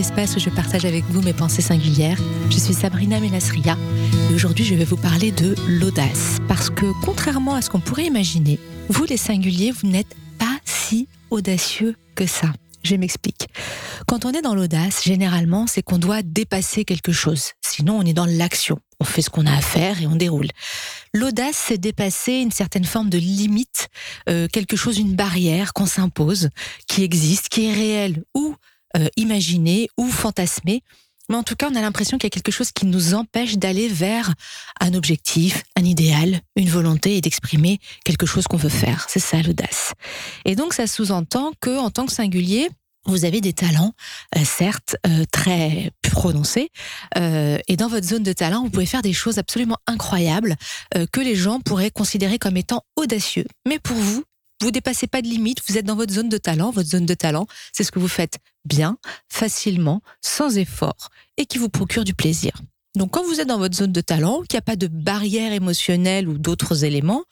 espace où je partage avec vous mes pensées singulières. Je suis Sabrina Menasria et aujourd'hui je vais vous parler de l'audace. Parce que contrairement à ce qu'on pourrait imaginer, vous les singuliers, vous n'êtes pas si audacieux que ça. Je m'explique. Quand on est dans l'audace, généralement, c'est qu'on doit dépasser quelque chose. Sinon, on est dans l'action. On fait ce qu'on a à faire et on déroule. L'audace, c'est dépasser une certaine forme de limite, euh, quelque chose, une barrière qu'on s'impose, qui existe, qui est réelle ou euh, imaginée ou fantasmée. Mais en tout cas, on a l'impression qu'il y a quelque chose qui nous empêche d'aller vers un objectif, un idéal, une volonté et d'exprimer quelque chose qu'on veut faire. C'est ça l'audace. Et donc, ça sous-entend que, en tant que singulier, vous avez des talents, euh, certes euh, très prononcés, euh, et dans votre zone de talent, vous pouvez faire des choses absolument incroyables que les gens pourraient considérer comme étant audacieux. Mais pour vous, vous dépassez pas de limite, vous êtes dans votre zone de talent. Votre zone de talent, c'est ce que vous faites bien, facilement, sans effort, et qui vous procure du plaisir. Donc quand vous êtes dans votre zone de talent, qu'il n'y a pas de barrière émotionnelle ou d'autres éléments,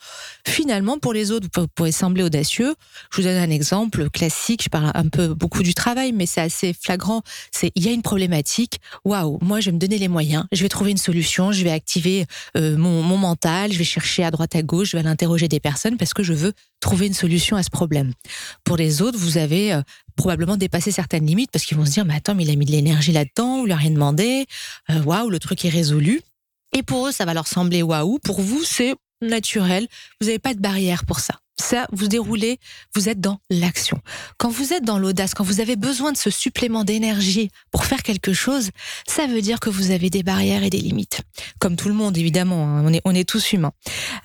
finalement pour les autres, vous pourrez sembler audacieux. Je vous donne un exemple classique, je parle un peu beaucoup du travail, mais c'est assez flagrant. C'est il y a une problématique, waouh, moi je vais me donner les moyens, je vais trouver une solution, je vais activer euh, mon, mon mental, je vais chercher à droite à gauche, je vais aller interroger des personnes parce que je veux trouver une solution à ce problème. Pour les autres, vous avez euh, probablement dépassé certaines limites parce qu'ils vont se dire, mais attends, mais il a mis de l'énergie là-dedans, on lui a rien demandé, euh, waouh, le truc est résolu. Et pour eux, ça va leur sembler waouh. Pour vous, c'est naturel. Vous n'avez pas de barrière pour ça ça, vous déroulez, vous êtes dans l'action. Quand vous êtes dans l'audace, quand vous avez besoin de ce supplément d'énergie pour faire quelque chose, ça veut dire que vous avez des barrières et des limites. Comme tout le monde, évidemment, hein, on, est, on est tous humains.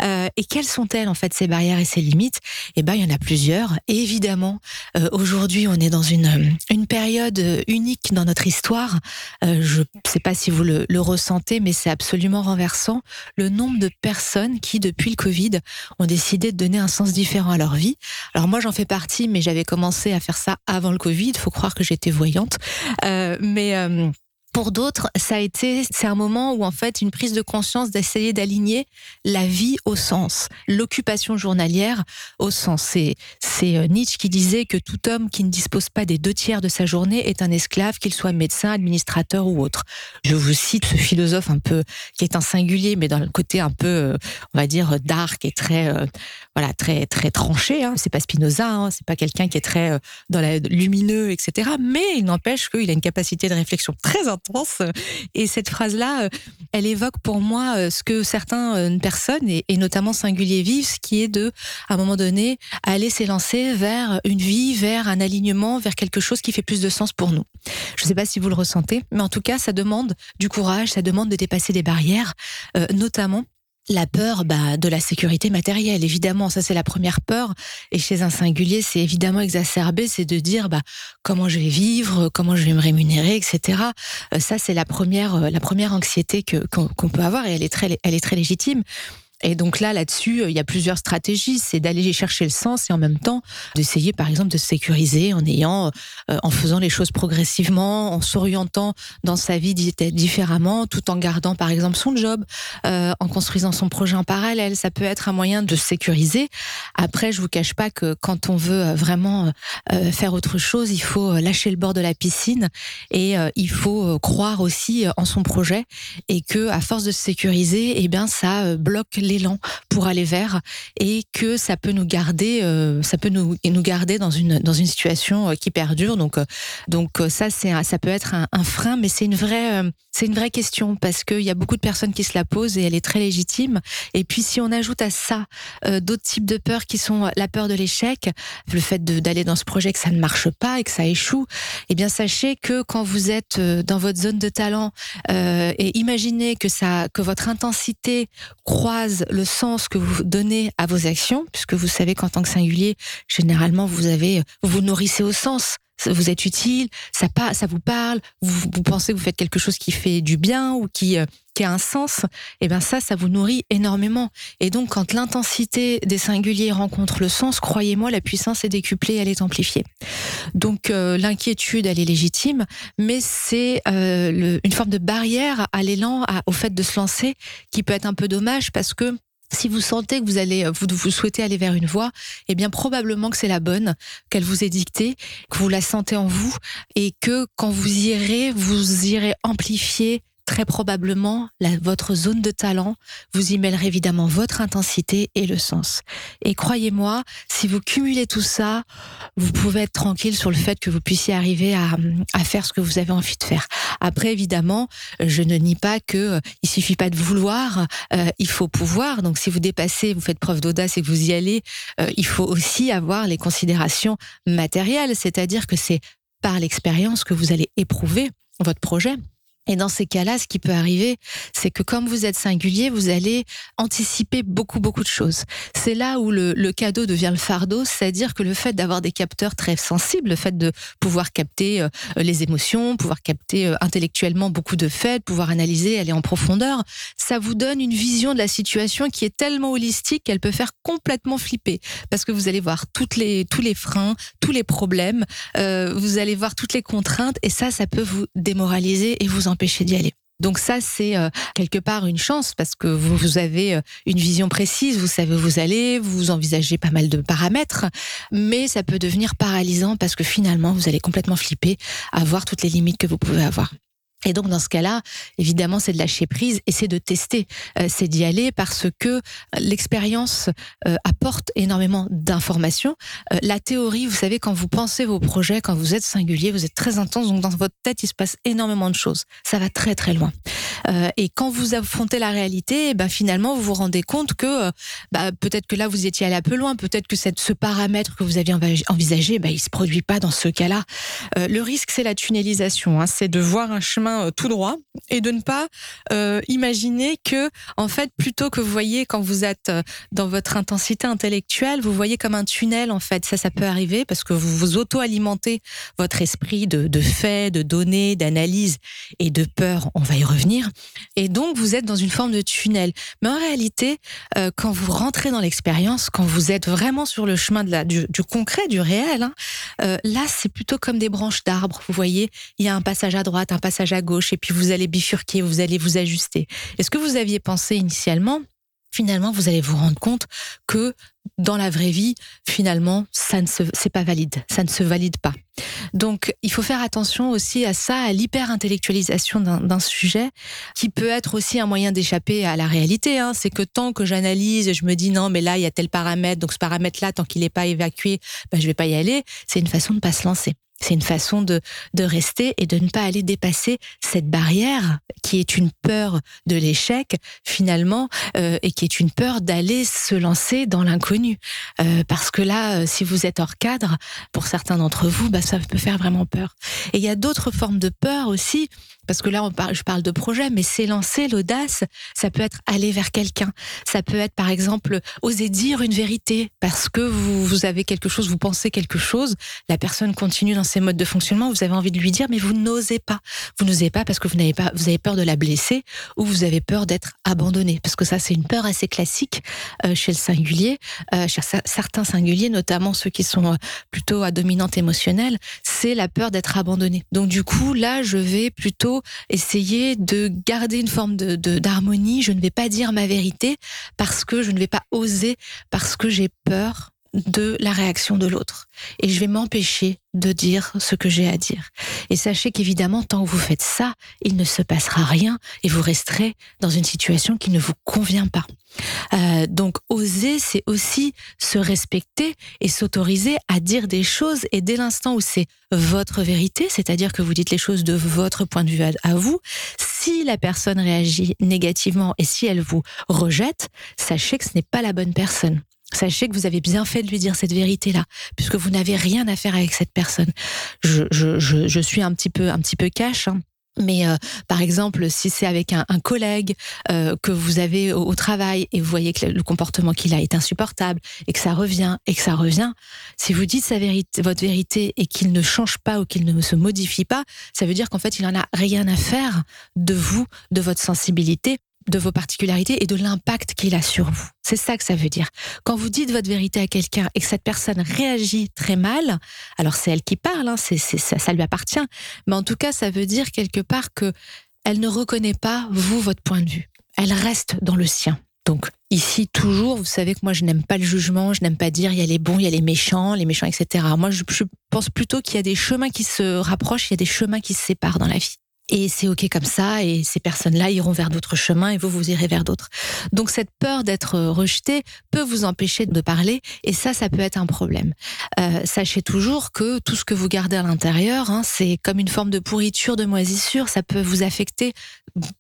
Euh, et quelles sont-elles, en fait, ces barrières et ces limites? Eh ben, il y en a plusieurs. Et évidemment, euh, aujourd'hui, on est dans une, une période unique dans notre histoire. Euh, je ne sais pas si vous le, le ressentez, mais c'est absolument renversant. Le nombre de personnes qui, depuis le Covid, ont décidé de donner un sens différent à leur vie. Alors moi j'en fais partie, mais j'avais commencé à faire ça avant le Covid. Faut croire que j'étais voyante, euh, mais euh, pour d'autres, ça a été, c'est un moment où en fait une prise de conscience d'essayer d'aligner la vie au sens, l'occupation journalière au sens. C'est, c'est euh, Nietzsche qui disait que tout homme qui ne dispose pas des deux tiers de sa journée est un esclave, qu'il soit médecin, administrateur ou autre. Je vous cite ce philosophe un peu qui est un singulier, mais dans le côté un peu, euh, on va dire, dark et très, euh, voilà, très très tranché. Hein. C'est pas Spinoza, hein. c'est pas quelqu'un qui est très dans la lumineux, etc. Mais il n'empêche qu'il a une capacité de réflexion très et cette phrase-là, euh, elle évoque pour moi euh, ce que certaines personnes, et, notamment singuliers, vivent, ce qui est de, à un moment donné, aller s'élancer vers une vie, vers un alignement, vers quelque chose qui fait plus de sens pour nous. Je ne sais pas si vous le ressentez, mais en tout cas, ça demande du courage, ça demande de dépasser des barrières, euh, notamment la peur bah, de la sécurité matérielle, évidemment, ça c'est la première peur. Et chez un singulier, c'est évidemment exacerbé, c'est de dire bah, comment je vais vivre, comment je vais me rémunérer, etc. Euh, ça c'est la première, euh, la première anxiété que qu'on peut avoir et elle est très, elle est très légitime. Et donc là, là-dessus, euh, il y a plusieurs stratégies. C'est d'aller chercher le sens et en même temps d'essayer, par exemple, de se sécuriser en ayant, euh, en faisant les choses progressivement, en s'orientant dans sa vie différemment, tout en gardant, par exemple, son job, euh, en construisant son projet en parallèle. Ça peut être un moyen de se sécuriser. Après, je vous cache pas que quand on veut vraiment faire autre chose, il faut lâcher le bord de la piscine et il faut croire aussi en son projet et que, à force de se sécuriser, eh bien, ça bloque les l'élan pour aller vers et que ça peut nous garder, euh, ça peut nous, nous garder dans une, dans une situation euh, qui perdure. Donc, euh, donc ça, c'est, ça peut être un, frein, mais c'est une vraie, c'est une vraie question parce qu'il y a beaucoup de personnes qui se la posent et elle est très légitime. Et puis, si on ajoute à ça d'autres types de peurs qui sont la peur de l'échec, le fait d'aller dans ce projet que ça ne marche pas et que ça échoue, eh bien, sachez que quand vous êtes dans votre zone de talent et imaginez que ça, que votre intensité croise le sens que vous donnez à vos actions, puisque vous savez qu'en tant que singulier, généralement, vous vous nourrissez au sens. Vous êtes utile, ça, ça vous parle, vous, pensez que vous faites quelque chose qui fait du bien ou qui, euh, qui a un sens, et eh bien ça, ça vous nourrit énormément. Et donc, quand l'intensité des singuliers rencontre le sens, croyez-moi, la puissance est décuplée, elle est amplifiée. Donc, euh, l'inquiétude, elle est légitime, mais c'est euh, une forme de barrière à l'élan, au fait de se lancer, qui peut être un peu dommage parce que si vous sentez que vous allez, vous, vous souhaitez aller vers une voie, eh bien probablement que c'est la bonne, qu'elle vous est dictée, que vous la sentez en vous, et que quand vous irez, vous irez amplifier très probablement votre zone de talent. Vous y mêlerez évidemment votre intensité et le sens. Et croyez-moi, si vous cumulez tout ça, vous pouvez être tranquille sur le fait que vous puissiez arriver à, à faire ce que vous avez envie de faire. Après, évidemment, je ne nie pas que euh, il suffit pas de vouloir, euh, il faut pouvoir. Donc, si vous dépassez, vous faites preuve d'audace et que vous y allez, euh, il faut aussi avoir les considérations matérielles, c'est-à-dire que c'est par l'expérience que vous allez éprouver votre projet. Et dans ces cas-là, ce qui peut arriver, c'est que comme vous êtes singulier, vous allez anticiper beaucoup, beaucoup de choses. C'est là où le, le, cadeau devient le fardeau, c'est-à-dire que le fait d'avoir des capteurs très sensibles, le fait de pouvoir capter euh, les émotions, pouvoir capter euh, intellectuellement beaucoup de faits, pouvoir analyser, aller en profondeur, ça vous donne une vision de la situation qui est tellement holistique qu'elle peut faire complètement flipper. Parce que vous allez voir toutes les, tous les freins, tous les problèmes, euh, vous allez voir toutes les contraintes, et ça, ça peut vous démoraliser et vous empêcher d'y aller. Donc ça, c'est euh, quelque part une chance parce que vous, avez euh, une vision précise, vous savez où vous allez, vous envisagez pas mal de paramètres, mais ça peut devenir paralysant parce que finalement, vous allez complètement flipper à voir toutes les limites que vous pouvez avoir. Et donc dans ce cas-là, évidemment, c'est de lâcher prise et c'est de tester, euh, c'est d'y aller parce que l'expérience euh, apporte énormément d'informations. Euh, la théorie, vous savez, quand vous pensez vos projets, quand vous êtes singulier, vous êtes très intense, donc dans votre tête, il se passe énormément de choses. Ça va très très loin. et quand vous affrontez la réalité, eh ben finalement, vous vous rendez compte que bah, peut-être que là, vous étiez allé un peu loin, peut-être que ce paramètre que vous aviez envisagé, bah, il se produit pas dans ce cas-là. le risque, c'est la tunnelisation, hein, c'est de voir un chemin euh, tout droit et de ne pas euh, imaginer que, en fait, plutôt que vous voyez quand vous êtes euh, dans votre intensité intellectuelle, vous voyez comme un tunnel, en fait. Ça, ça peut arriver parce que vous vous auto-alimentez votre esprit de, faits, de données, d'analyse et de peur. On va y revenir. Et donc, vous êtes dans une forme de tunnel. Mais en réalité, quand vous rentrez dans l'expérience, quand vous êtes vraiment sur le chemin de la, du, du concret, du réel, hein, là, c'est plutôt comme des branches d'arbres. Vous voyez, il y a un passage à droite, un passage à gauche et puis vous allez bifurquer, vous allez vous ajuster. Est-ce que vous aviez pensé initialement finalement, vous allez vous rendre compte que dans la vraie vie, finalement, ça ne c'est pas valide, ça ne se valide pas? Donc, il faut faire attention aussi à ça, à l'hyper-intellectualisation d'un sujet, qui peut être aussi un moyen d'échapper à la réalité. Hein. C'est que tant que j'analyse, je me dis non, mais là, il y a tel paramètre, donc ce paramètre-là, tant qu'il n'est pas évacué, ben, je vais pas y aller. C'est une façon de pas se lancer. C'est une façon de, de rester et de ne pas aller dépasser cette barrière qui est une peur de l'échec finalement euh, et qui est une peur d'aller se lancer dans l'inconnu. Euh, parce que là, euh, si vous êtes hors cadre, pour certains d'entre vous, bah, ça peut faire vraiment peur. Et il y a d'autres formes de peur aussi parce que là, je parle de projet, mais s'élancer, l'audace, ça peut être aller vers quelqu'un. Ça peut être, par exemple, oser dire une vérité parce que vous, vous avez quelque chose, vous pensez quelque chose, la personne continue dans ses modes de fonctionnement, vous avez envie de lui dire, mais vous n'osez pas. Vous n'osez pas parce que vous n'avez pas, vous avez peur de la blesser ou vous avez peur d'être abandonné. Parce que ça, c'est une peur assez classique euh, chez le singulier, euh, chez certains singuliers, notamment ceux qui sont euh, plutôt à dominante émotionnelle, c'est la peur d'être abandonné. Donc, du coup, là, je vais plutôt essayer de garder une forme de d'harmonie. Je ne vais pas dire ma vérité parce que je ne vais pas oser, parce que j'ai peur de la réaction de l'autre. Et je vais m'empêcher de dire ce que j'ai à dire. Et sachez qu'évidemment, tant que vous faites ça, il ne se passera rien et vous resterez dans une situation qui ne vous convient pas. Euh, donc, oser, c'est aussi se respecter et s'autoriser à dire des choses. Et dès l'instant où c'est votre vérité, c'est-à-dire que vous dites les choses de votre point de vue à vous, si la personne réagit négativement et si elle vous rejette, sachez que ce n'est pas la bonne personne. Sachez que vous avez bien fait de lui dire cette vérité-là, puisque vous n'avez rien à faire avec cette personne. Je, je, je, je suis un petit peu, un petit peu cash. Hein. Mais euh, par exemple, si c'est avec un, collègue euh, que vous avez au, travail et vous voyez que le, comportement qu'il a est insupportable et que ça revient et que ça revient, si vous dites sa vérité, votre vérité et qu'il ne change pas ou qu'il ne se modifie pas, ça veut dire qu'en fait il en a rien à faire de vous, de votre sensibilité de vos particularités et de l'impact qu'il a sur vous. C'est ça que ça veut dire. Quand vous dites votre vérité à quelqu'un et que cette personne réagit très mal, alors c'est elle qui parle, hein, c'est, ça, ça lui appartient, mais en tout cas, ça veut dire quelque part que elle ne reconnaît pas vous votre point de vue. Elle reste dans le sien. Donc ici toujours, vous savez que moi je n'aime pas le jugement, je n'aime pas dire il y a les bons, il y a les méchants, les méchants, etc. Moi je, je pense plutôt qu'il y a des chemins qui se rapprochent, il y a des chemins qui se séparent dans la vie. Et c'est OK comme ça, et ces personnes-là iront vers d'autres chemins, et vous, vous irez vers d'autres. Donc cette peur d'être rejeté peut vous empêcher de parler, et ça, ça peut être un problème. Euh, sachez toujours que tout ce que vous gardez à l'intérieur, hein, c'est comme une forme de pourriture, de moisissure, ça peut vous affecter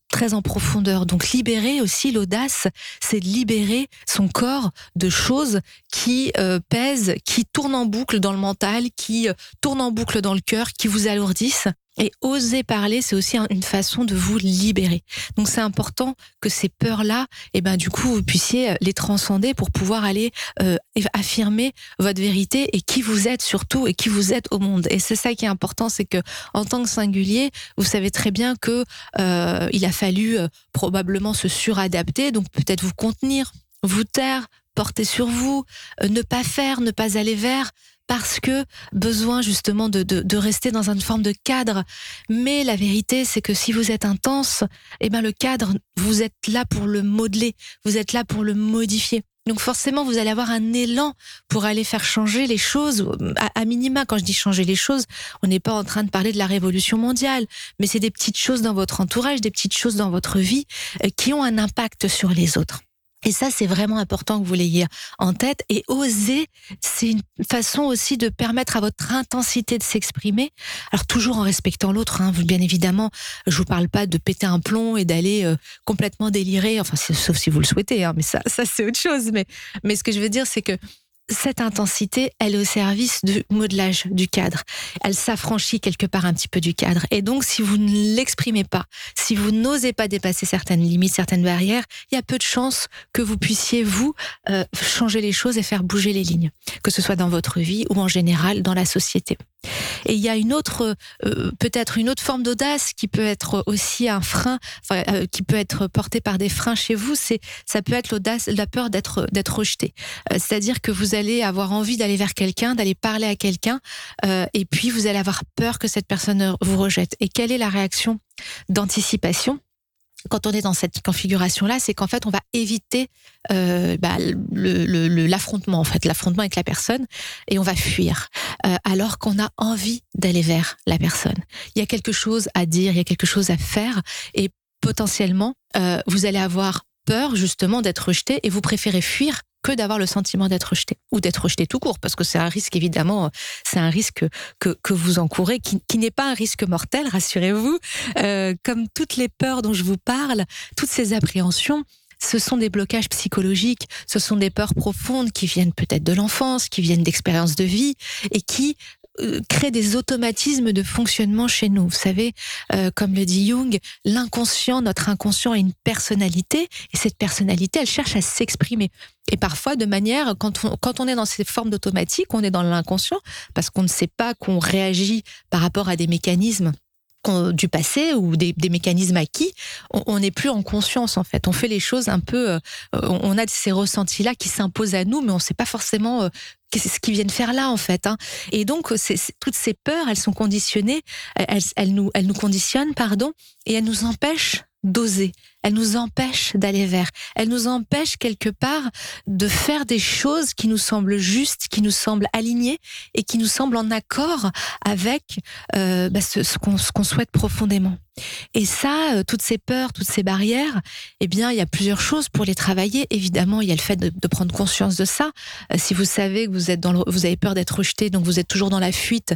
très en profondeur. Donc libérer aussi l'audace, c'est libérer son corps de choses qui euh, pèsent, qui tournent en boucle dans le mental, qui euh, tournent en boucle dans le cœur, qui vous alourdissent et oser parler, c'est aussi une façon de vous libérer. Donc c'est important que ces peurs-là, et eh ben du coup, vous puissiez euh, les transcender pour pouvoir aller euh, affirmer votre vérité et qui vous êtes surtout et qui vous êtes au monde. Et c'est ça qui est important, c'est que en tant que singulier, vous savez très bien que euh, il a fallu probablement se suradapter, donc peut-être vous contenir, vous taire, porter sur vous, ne pas faire, ne pas aller vers parce que besoin justement de, de, rester dans une forme de cadre. Mais la vérité, c'est que si vous êtes intense, eh ben le cadre, vous êtes là pour le modeler, vous êtes là pour le modifier. Donc forcément, vous allez avoir un élan pour aller faire changer les choses. À, minima, quand je dis changer les choses, on n'est pas en train de parler de la révolution mondiale, mais c'est des petites choses dans votre entourage, des petites choses dans votre vie euh, qui ont un impact sur les autres. Et ça, c'est vraiment important que vous l'ayez en tête. Et oser, c'est une façon aussi de permettre à votre intensité de s'exprimer. Alors toujours en respectant l'autre, hein, bien évidemment. Je vous parle pas de péter un plomb et d'aller euh, complètement délirer. Enfin, sauf si vous le souhaitez, hein, mais ça, ça c'est autre chose. Mais, mais ce que je veux dire, c'est que cette intensité, elle est au service du modelage du cadre. Elle s'affranchit quelque part un petit peu du cadre. Et donc, si vous ne l'exprimez pas, si vous n'osez pas dépasser certaines limites, certaines barrières, il y a peu de chances que vous puissiez, vous, euh, changer les choses et faire bouger les lignes, que ce soit dans votre vie ou en général dans la société. Et il y a une autre, euh, peut-être une autre forme d'audace qui peut être aussi un frein, euh, qui peut être porté par des freins chez vous. C'est, ça peut être l'audace, la peur d'être d'être rejeté. c'est-à-dire que vous allez avoir envie d'aller vers quelqu'un, d'aller parler à quelqu'un, euh, et puis vous allez avoir peur que cette personne vous rejette. Et quelle est la réaction d'anticipation quand on est dans cette configuration-là, c'est qu'en fait, on va éviter euh, bah, l'affrontement, en fait, l'affrontement avec la personne, et on va fuir, euh, alors qu'on a envie d'aller vers la personne. Il y a quelque chose à dire, il y a quelque chose à faire, et potentiellement, vous allez avoir peur justement d'être rejeté, et vous préférez fuir que d'avoir le sentiment d'être rejeté ou d'être rejeté tout court, parce que c'est un risque évidemment, c'est un risque que, que vous encourez, qui, qui n'est pas un risque mortel, rassurez-vous. Euh, comme toutes les peurs dont je vous parle, toutes ces appréhensions, ce sont des blocages psychologiques, ce sont des peurs profondes qui viennent peut-être de l'enfance, qui viennent d'expériences de vie et qui crée des automatismes de fonctionnement chez nous. Vous savez, euh, comme le dit Jung, l'inconscient, notre inconscient a une personnalité et cette personnalité, elle cherche à s'exprimer. Et parfois, de manière, quand on, quand on est dans ces formes d'automatique, on est dans l'inconscient parce qu'on ne sait pas qu'on réagit par rapport à des mécanismes du passé ou des, mécanismes acquis, on n'est plus en conscience en fait. On fait les choses un peu, euh, on a ces ressentis là qui s'imposent à nous, mais on ne sait pas forcément ce qu'ils viennent faire là en fait. Hein. Et donc toutes ces peurs, elles sont conditionnées, elles, nous, elles nous conditionnent, pardon, et elles nous empêchent d'oser. Elles nous empêchent d'aller vers. Elles nous empêchent quelque part de faire des choses qui nous semblent justes, qui nous semblent alignées et qui nous semblent en accord avec euh, bah, ce, ce qu'on souhaite profondément. Et ça, euh, toutes ces peurs, toutes ces barrières, eh bien, il y a plusieurs choses pour les travailler. Évidemment, il y a le fait de, de prendre conscience de ça. Euh, si vous savez que vous êtes dans le, vous avez peur d'être rejeté, donc vous êtes toujours dans la fuite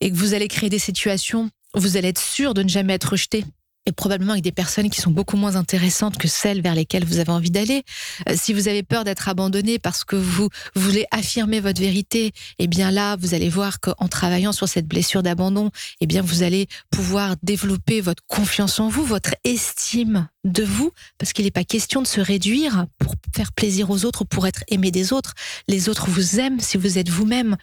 et que vous allez créer des situations vous allez être sûr de ne jamais être rejeté et probablement avec des personnes qui sont beaucoup moins intéressantes que celles vers lesquelles vous avez envie d'aller. Euh, si vous avez peur d'être abandonné parce que vous, voulez affirmer votre vérité, eh bien là, vous allez voir qu'en travaillant sur cette blessure d'abandon, eh bien vous allez pouvoir développer votre confiance en vous, votre estime de vous, parce qu'il n'est pas question de se réduire pour faire plaisir aux autres, pour être aimé des autres. Les autres vous aiment si vous êtes vous-même.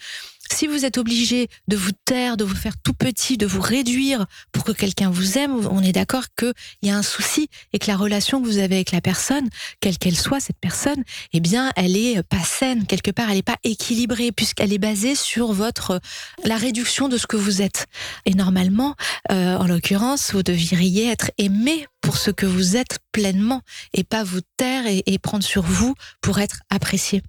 Si vous êtes obligé de vous taire, de vous faire tout petit, de vous réduire pour que quelqu'un vous aime, on est d'accord qu'il y a un souci et que la relation que vous avez avec la personne, quelle qu'elle soit cette personne, eh bien, elle est pas saine quelque part, elle n'est pas équilibrée puisqu'elle est basée sur votre la réduction de ce que vous êtes. Et normalement, euh, en l'occurrence, vous devriez être aimé pour ce que vous êtes pleinement et pas vous taire et prendre sur vous pour être apprécié.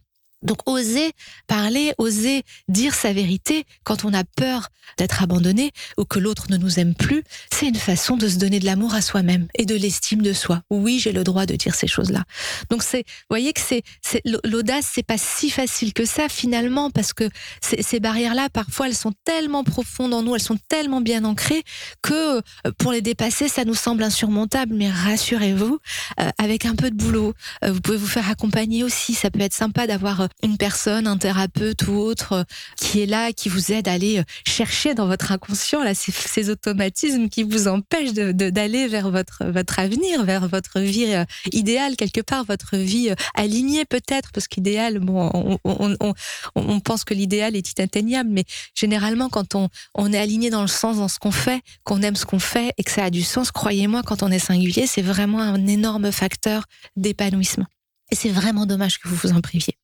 Donc oser parler, oser dire sa vérité quand on a peur d'être abandonné ou que l'autre ne nous aime plus, c'est une façon de se donner de l'amour à soi-même et de l'estime de soi. Oui, j'ai le droit de dire ces choses-là. Donc c'est, voyez que c'est, c'est l'audace, c'est pas si facile que ça finalement parce que ces barrières-là, parfois, elles sont tellement profondes en nous, elles sont tellement bien ancrées que euh, pour les dépasser, ça nous semble insurmontable. Mais rassurez-vous, euh, avec un peu de boulot, euh, vous pouvez vous faire accompagner aussi. Ça peut être sympa d'avoir une personne, un thérapeute ou autre euh, qui est là, qui vous aide à aller euh, chercher dans votre inconscient là ces, automatismes qui vous empêchent d'aller vers votre votre avenir, vers votre vie euh, idéale quelque part, votre vie alignée peut-être, parce qu'idéal, bon, on, on, on, on, pense que l'idéal est inatteignable, mais généralement quand on, on est aligné dans le sens dans ce qu'on fait, qu'on aime ce qu'on fait et que ça a du sens, croyez-moi, quand on est singulier, c'est vraiment un énorme facteur d'épanouissement. Et c'est vraiment dommage que vous vous en priviez.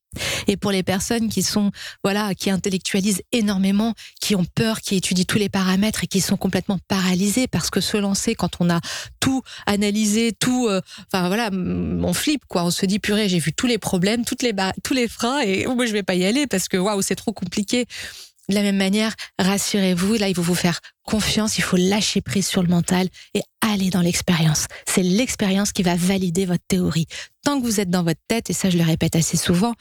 Et pour les personnes qui sont, voilà, qui intellectualisent énormément, qui ont peur, qui étudient tous les paramètres et qui sont complètement paralysées parce que se lancer quand on a tout analysé, tout, euh, enfin voilà, on flippe quoi. On se dit purée, j'ai vu tous les problèmes, toutes les tous les freins et moi je vais pas y aller parce que waouh, c'est trop compliqué. De la même manière, rassurez-vous, là, il faut vous faire confiance, il faut lâcher prise sur le mental et aller dans l'expérience. C'est l'expérience qui va valider votre théorie. Tant que vous êtes dans votre tête, et ça je le répète assez souvent,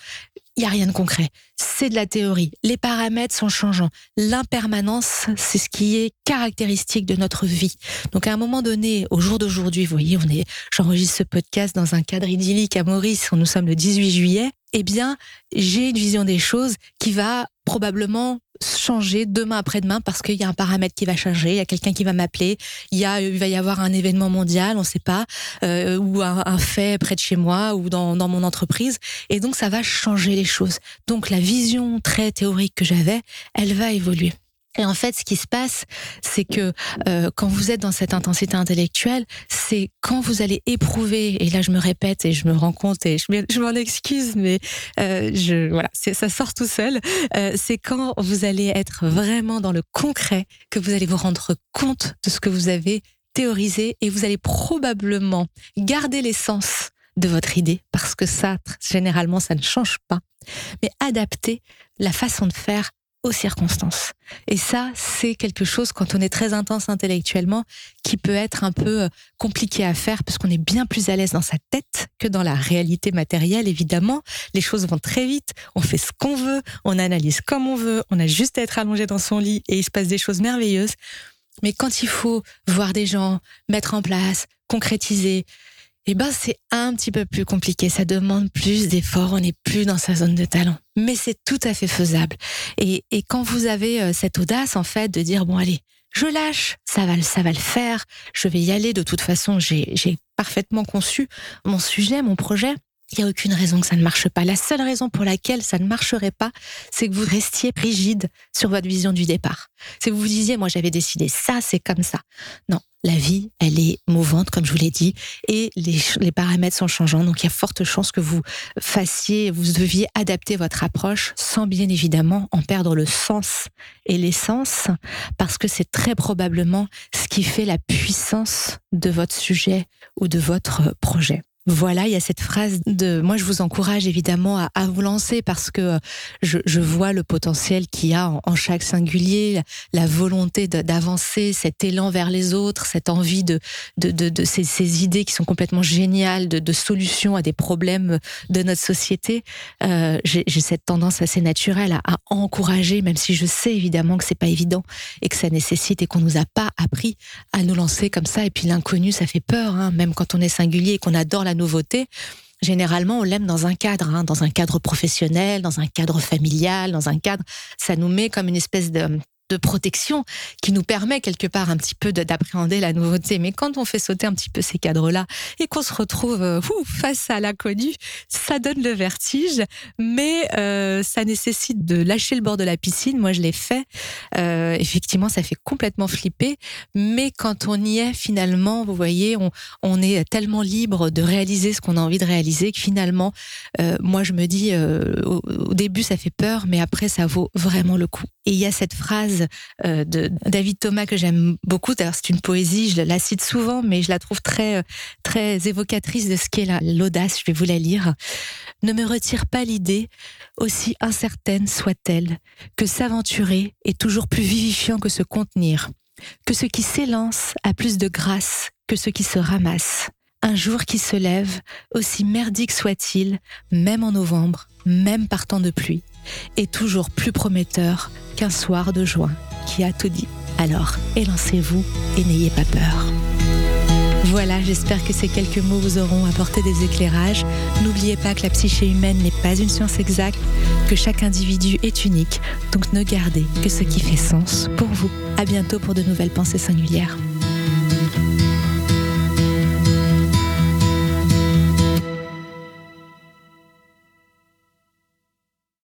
il n'y a rien de concret. C'est de la théorie. Les paramètres sont changeants. L'impermanence, c'est ce qui est caractéristique de notre vie. Donc à un moment donné, au jour d'aujourd'hui, vous voyez, on est, j'enregistre ce podcast dans un cadre idyllique à Maurice, nous sommes le 18 juillet. Eh bien, j'ai une vision des choses qui va probablement changer demain après-demain parce qu'il y a un paramètre qui va changer, il y a quelqu'un qui va m'appeler, il y a, il va y avoir un événement mondial, on ne sait pas, euh, ou un, un, fait près de chez moi ou dans, dans mon entreprise, et donc ça va changer les choses. Donc la vision très théorique que j'avais, elle va évoluer. Et en fait, ce qui se passe, c'est que euh, quand vous êtes dans cette intensité intellectuelle, c'est quand vous allez éprouver, et là je me répète et je me rends compte et je m'en excuse, mais euh, voilà, ça sort tout seul, euh, c'est quand vous allez être vraiment dans le concret que vous allez vous rendre compte de ce que vous avez théorisé et vous allez probablement garder l'essence de votre idée, parce que ça, généralement, ça ne change pas, mais adapter la façon de faire aux circonstances. Et ça, c'est quelque chose, quand on est très intense intellectuellement, qui peut être un peu euh, compliqué à faire, parce qu'on est bien plus à l'aise dans sa tête que dans la réalité matérielle, évidemment. Les choses vont très vite, on fait ce qu'on veut, on analyse comme on veut, on a juste à être allongé dans son lit et il se passe des choses merveilleuses. Mais quand il faut voir des gens, mettre en place, concrétiser, eh ben c'est un petit peu plus compliqué. Ça demande plus d'efforts. On n'est plus dans sa zone de talent, mais c'est tout à fait faisable. Et, et quand vous avez euh, cette audace en fait de dire bon allez, je lâche, ça va, ça va le faire. Je vais y aller. De toute façon, j'ai parfaitement conçu mon sujet, mon projet. Il n'y a aucune raison que ça ne marche pas. La seule raison pour laquelle ça ne marcherait pas, c'est que vous restiez rigide sur votre vision du départ. C'est que vous vous disiez, moi j'avais décidé ça, c'est comme ça. Non, la vie, elle est mouvante, comme je vous l'ai dit, et les, les, paramètres sont changeants. Donc, il y a forte chance que vous fassiez, vous deviez adapter votre approche sans bien évidemment en perdre le sens et l'essence, parce que c'est très probablement ce qui fait la puissance de votre sujet ou de votre projet. Voilà, il y a cette phrase de moi je vous encourage évidemment à, vous lancer parce que je, je vois le potentiel qu'il y a en, chaque singulier, la volonté d'avancer, cet élan vers les autres, cette envie de de, de, ces, idées qui sont complètement géniales, de, solutions à des problèmes de notre société. Euh, J'ai cette tendance assez naturelle à, à, encourager, même si je sais évidemment que c'est pas évident et que ça nécessite et qu'on nous a pas appris à nous lancer comme ça. Et puis l'inconnu, ça fait peur, hein, même quand on est singulier et qu'on adore la nouveauté, généralement, on l'aime dans un cadre, hein, dans un cadre professionnel, dans un cadre familial, dans un cadre, ça nous met comme une espèce de de protection qui nous permet quelque part un petit peu d'appréhender la nouveauté. Mais quand on fait sauter un petit peu ces cadres-là et qu'on se retrouve euh, face à l'inconnu, ça donne le vertige, mais euh, ça nécessite de lâcher le bord de la piscine. Moi, je l'ai fait. Euh, effectivement, ça fait complètement flipper, mais quand on y est, finalement, vous voyez, on, est tellement libre de réaliser ce qu'on a envie de réaliser que finalement, moi, je me dis, au début, ça fait peur, mais après, ça vaut vraiment le coup. Et il y a cette phrase euh, de David Thomas que j'aime beaucoup. D'ailleurs, c'est une poésie, je la cite souvent, mais je la trouve très, euh, très évocatrice de ce qu'est l'audace. Je vais vous la lire. Ne me retire pas l'idée, aussi incertaine soit-elle, que s'aventurer est toujours plus vivifiant que se contenir, que ce qui s'élance a plus de grâce que ce qui se ramasse. Un jour qui se lève, aussi merdique soit-il, même en novembre, même par temps de pluie, est toujours plus prometteur qu'un soir de juin qui a tout dit. Alors, élancez-vous et n'ayez pas peur. Voilà, j'espère que ces quelques mots vous auront apporté des éclairages. N'oubliez pas que la psyché humaine n'est pas une science exacte, que chaque individu est unique, donc ne gardez que ce qui fait sens pour vous. À bientôt pour de nouvelles pensées singulières.